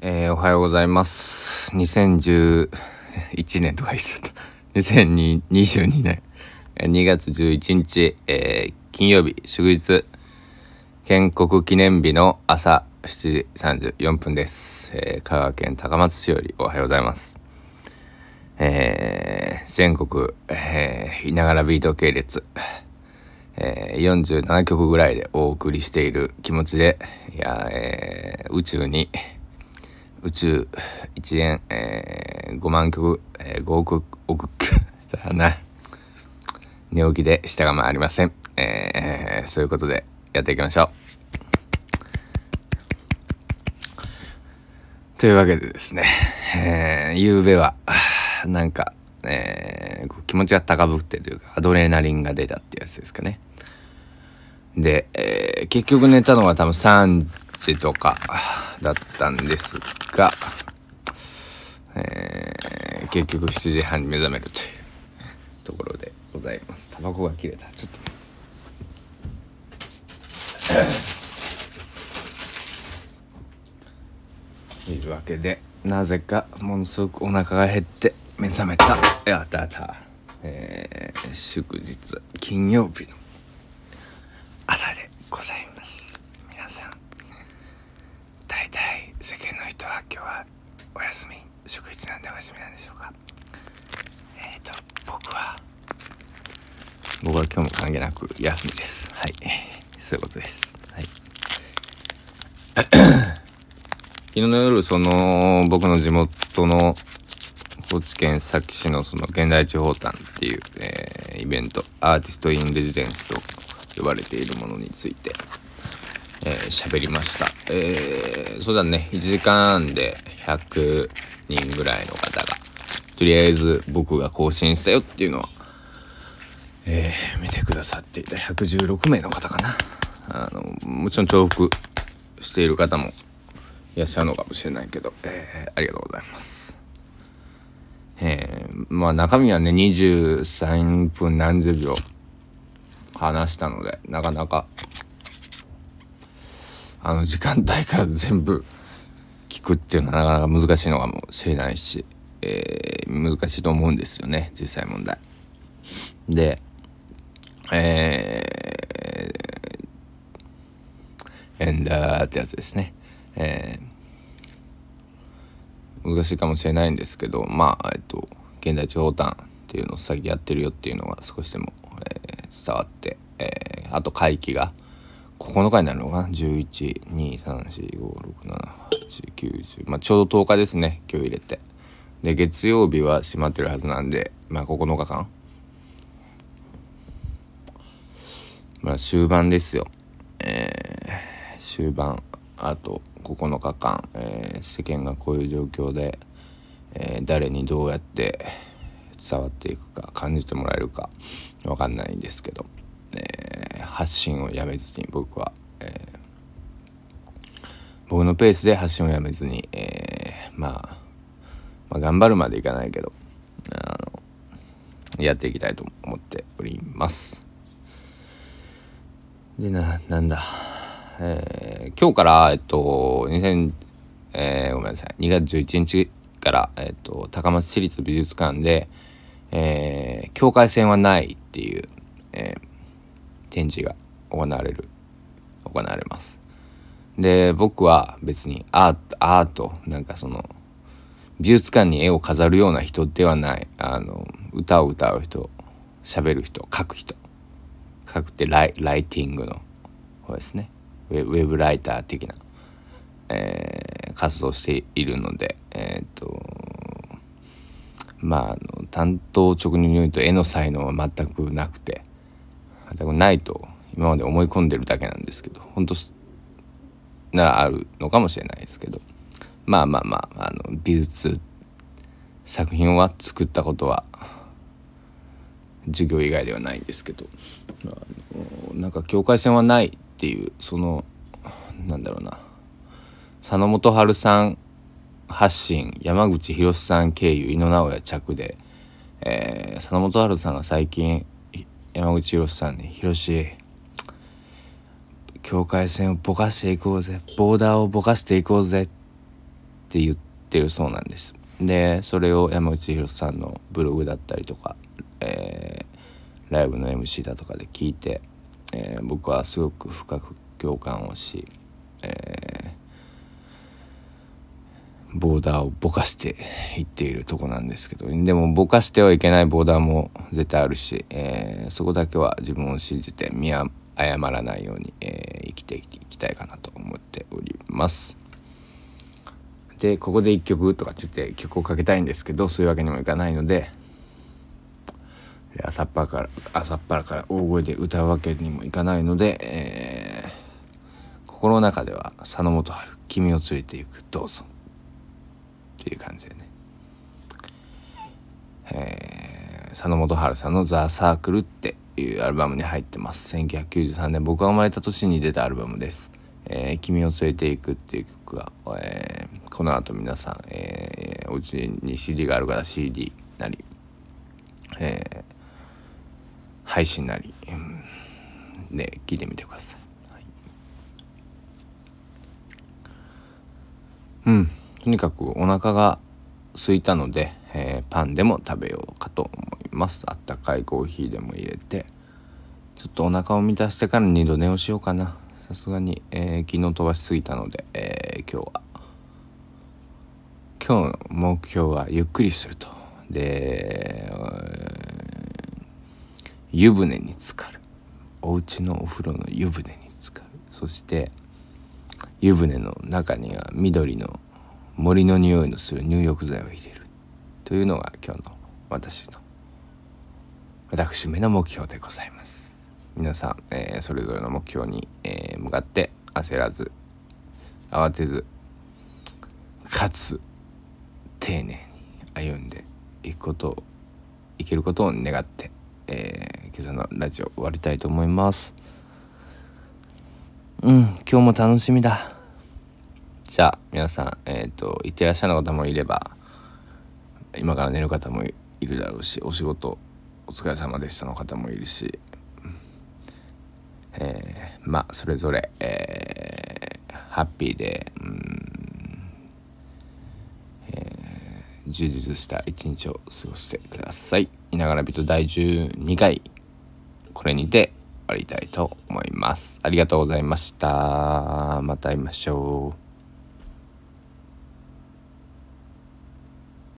えー、おはようございます。2011年とか言っちゃった。2022年2月11日、えー、金曜日、祝日、建国記念日の朝7時34分です。えー、香川県高松市よりおはようございます。え、全国、え、いながらビート系列、えー、47曲ぐらいでお送りしている気持ちで、いや、え、宇宙に、宇宙1円、えー、5万曲、えー、5億億だな 寝起きで下がありません、えー、そういうことでやっていきましょう。というわけでですね、えー、夕べはなんか、えー、気持ちが高ぶってというかアドレナリンが出たってやつですかね。で、えー、結局寝たのは多分3時とかだったんですが、えー、結局7時半に目覚めるというところでございます。タバコが切れた。ちょっと。いるわけでなぜかものすごくお腹が減って目覚めた。やったた、えー、祝日金曜日の朝でございます皆さん大体世間の人は今日はお休み祝日なんでお休みなんでしょうか。えっ、ー、と僕は僕は今日も関係なく休みです。はい。そういうことです。はい。昨日の夜その僕の地元の高知県佐木市のその現代地方館っていう、えー、イベントアーティスト・イン・レジデンスと呼ばれているものについてえー、喋りました。えー、そうだね、1時間で100人ぐらいの方が、とりあえず僕が更新したよっていうのは、えー、見てくださっていた116名の方かな。あの、もちろん重複している方もいらっしゃるのかもしれないけど、えー、ありがとうございます。えー、まあ中身はね、23分何十秒話したので、なかなかあの時間帯から全部聞くっていうのはなかなか難しいのかもしれないし、えー、難しいと思うんですよね実際問題。でえー、エンダーってやつですね。えー、難しいかもしれないんですけどまあえっと現代地方端っていうのを先やってるよっていうのが少しでも、えー、伝わって、えー、あと回帰が。9日になるのかな？112345678910まあちょうど10日ですね今日入れて。で月曜日は閉まってるはずなんでまあ9日間。まあ終盤ですよ。えー、終盤。あと9日間、えー、世間がこういう状況で、えー、誰にどうやって伝わっていくか感じてもらえるか分かんないんですけど。えー、発信をやめずに僕は、えー、僕のペースで発信をやめずに、えー、まあ、まあ頑張るまでいかないけどあのやっていきたいと思っております。でななんだ？えー、今日から、えっと、2000、えー、ごめんなさい、2月11日から、えっと、高松市立美術館で、えー、境界線はないっていう、えー、展示が行われる行われます。で僕は別にアートアートなんかその美術館に絵を飾るような人ではない。あの歌を歌う人喋る人書く人。書くってライライティングの方ですね。ウェブライター的な、えー、活動しているのでえー、っとまああの担当直入に言うと絵の才能は全くなくて。全くないと今まで思い込んでるだけなんですけど本当ならあるのかもしれないですけどまあまあまああの美術作品は作ったことは授業以外ではないんですけど、あのなんか境界線はないっていうそのなんだろうな佐野元春さん発信山口博さん経由井野直哉着で、えー、佐野元春さんが最近山口博さんに「ひろし境界線をぼかしていこうぜボーダーをぼかしていこうぜ」って言ってるそうなんです。でそれを山内宏さんのブログだったりとか、えー、ライブの MC だとかで聞いて、えー、僕はすごく深く共感をし、えー、ボーダーをぼかしていっているとこなんですけどでもぼかしてはいけないボーダーも絶対あるし、えー、そこだけは自分を信じて見誤らないように、えー、生きていきたいかなと思っております。でここで1曲とかって言って曲をかけたいんですけどそういうわけにもいかないので朝っぱらから朝っぱらから大声で歌うわけにもいかないので、えー、心の中では佐野元春君を連れて行くどうぞっていう感じでね、えー、佐野元春さんの「ザ・サークルっていうアルバムに入ってます。1993年。僕が生まれた年に出たアルバムです。えー、君を連れていくっていう曲が、えー、この後皆さん、えー、お家に CD があるから CD なり、えー、配信なり、うん、で聞いてみてください、はい、うんとにかくお腹が空いたので、えー、パンでも食べようかと思います。あったかいコーヒーでも入れて。ちょっとお腹を満たしてから二度寝をしようかな。さすがに、えー、昨日飛ばしすぎたので、えー、今日は。今日の目標はゆっくりすると。で湯船に浸かる。お家のお風呂の湯船に浸かる。そして湯船の中には緑の森の匂いのする入浴剤を入れるというのが今日の私の私めの目標でございます。皆さん、えー、それぞれの目標に、えー、向かって焦らず慌てずかつ丁寧に歩んでいくことをいけることを願って、えー、今朝のラジオ終わりたいと思います。うん今日も楽しみだ。じゃあ皆さんえっ、ー、と行ってらっしゃる方もいれば今から寝る方もいるだろうしお仕事お疲れ様でしたの方もいるしえー、まあそれぞれ、えー、ハッピーで、うんえー、充実した一日を過ごしてください。いながら人第12回これにて終わりたいと思います。ありがとうございました。また会いましょう。